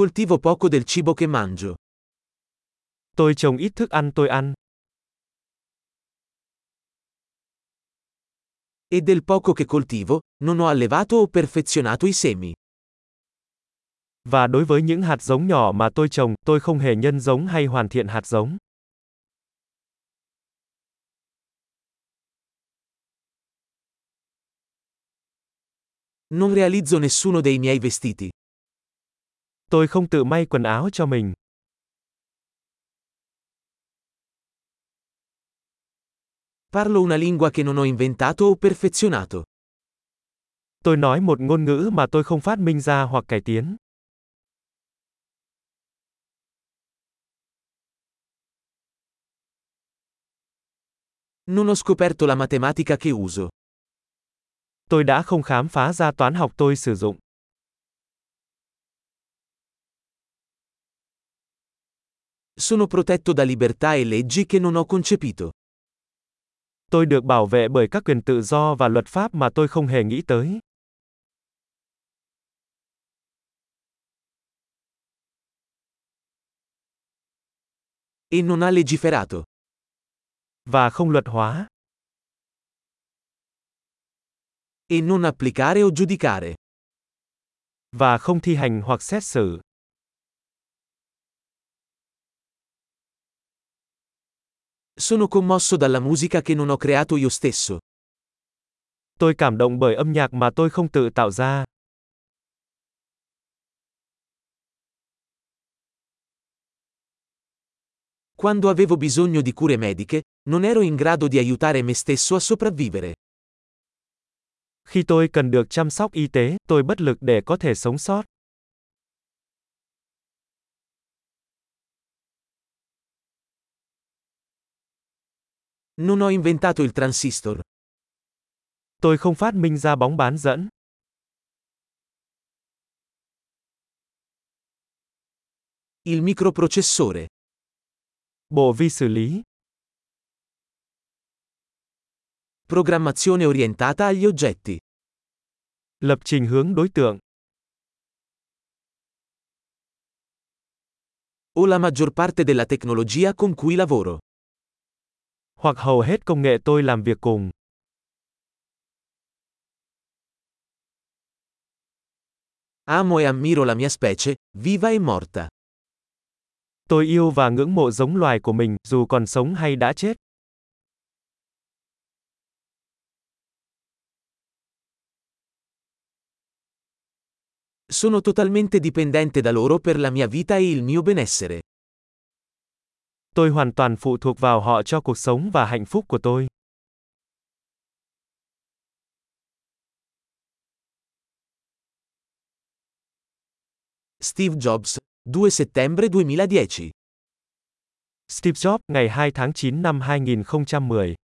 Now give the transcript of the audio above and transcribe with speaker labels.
Speaker 1: Coltivo poco del cibo che mangio.
Speaker 2: Tôi trồng ít thức ăn tôi ăn.
Speaker 1: E del poco che coltivo, non ho allevato o perfezionato i semi.
Speaker 2: Và đối với những hạt giống nhỏ mà tôi trồng, tôi không hề nhân giống hay hoàn thiện hạt giống.
Speaker 1: Non realizzo nessuno dei miei vestiti.
Speaker 2: Tôi không tự may quần áo cho mình.
Speaker 1: Parlo una lingua che non ho inventato o perfezionato.
Speaker 2: Tôi nói một ngôn ngữ mà tôi không phát minh ra hoặc cải tiến.
Speaker 1: Non ho scoperto la matematica che uso.
Speaker 2: Tôi đã không khám phá ra toán học tôi sử dụng.
Speaker 1: Sono protetto da libertà e leggi che non ho concepito.
Speaker 2: Tôi được bảo vệ bởi các quyền tự do và luật pháp mà tôi không hề nghĩ tới.
Speaker 1: E non ha legiferato.
Speaker 2: Và không luật hóa.
Speaker 1: E non applicare o giudicare.
Speaker 2: Và không thi hành hoặc xét xử.
Speaker 1: Sono commosso dalla musica che non ho creato io stesso.
Speaker 2: Tôi cảm động bởi âm nhạc mà tôi không tự tạo ra.
Speaker 1: Quando avevo bisogno di cure mediche, non ero in grado di aiutare me stesso a sopravvivere.
Speaker 2: Khi tôi cần được chăm sóc y tế, tôi bất lực để có thể sống sót.
Speaker 1: Non ho inventato il transistor.
Speaker 2: Tôi không phát minh ra bóng bán dẫn.
Speaker 1: Il microprocessore.
Speaker 2: Bộ vi xử lý.
Speaker 1: Programmazione orientata agli oggetti.
Speaker 2: Lập trình hướng đối tượng.
Speaker 1: O la maggior parte della tecnologia con cui lavoro.
Speaker 2: Hoặc hầu hết công nghệ tôi làm việc cùng.
Speaker 1: Amo e ammiro la mia specie, viva e morta.
Speaker 2: Tôi yêu và ngưỡng mộ giống loài của mình, dù còn sống hay đã chết.
Speaker 1: Sono totalmente dipendente da loro per la mia vita e il mio benessere.
Speaker 2: Tôi hoàn toàn phụ thuộc vào họ cho cuộc sống và hạnh phúc của tôi.
Speaker 1: Steve Jobs, 2 settembre 2010.
Speaker 2: Steve Jobs, ngày 2 tháng 9 năm 2010.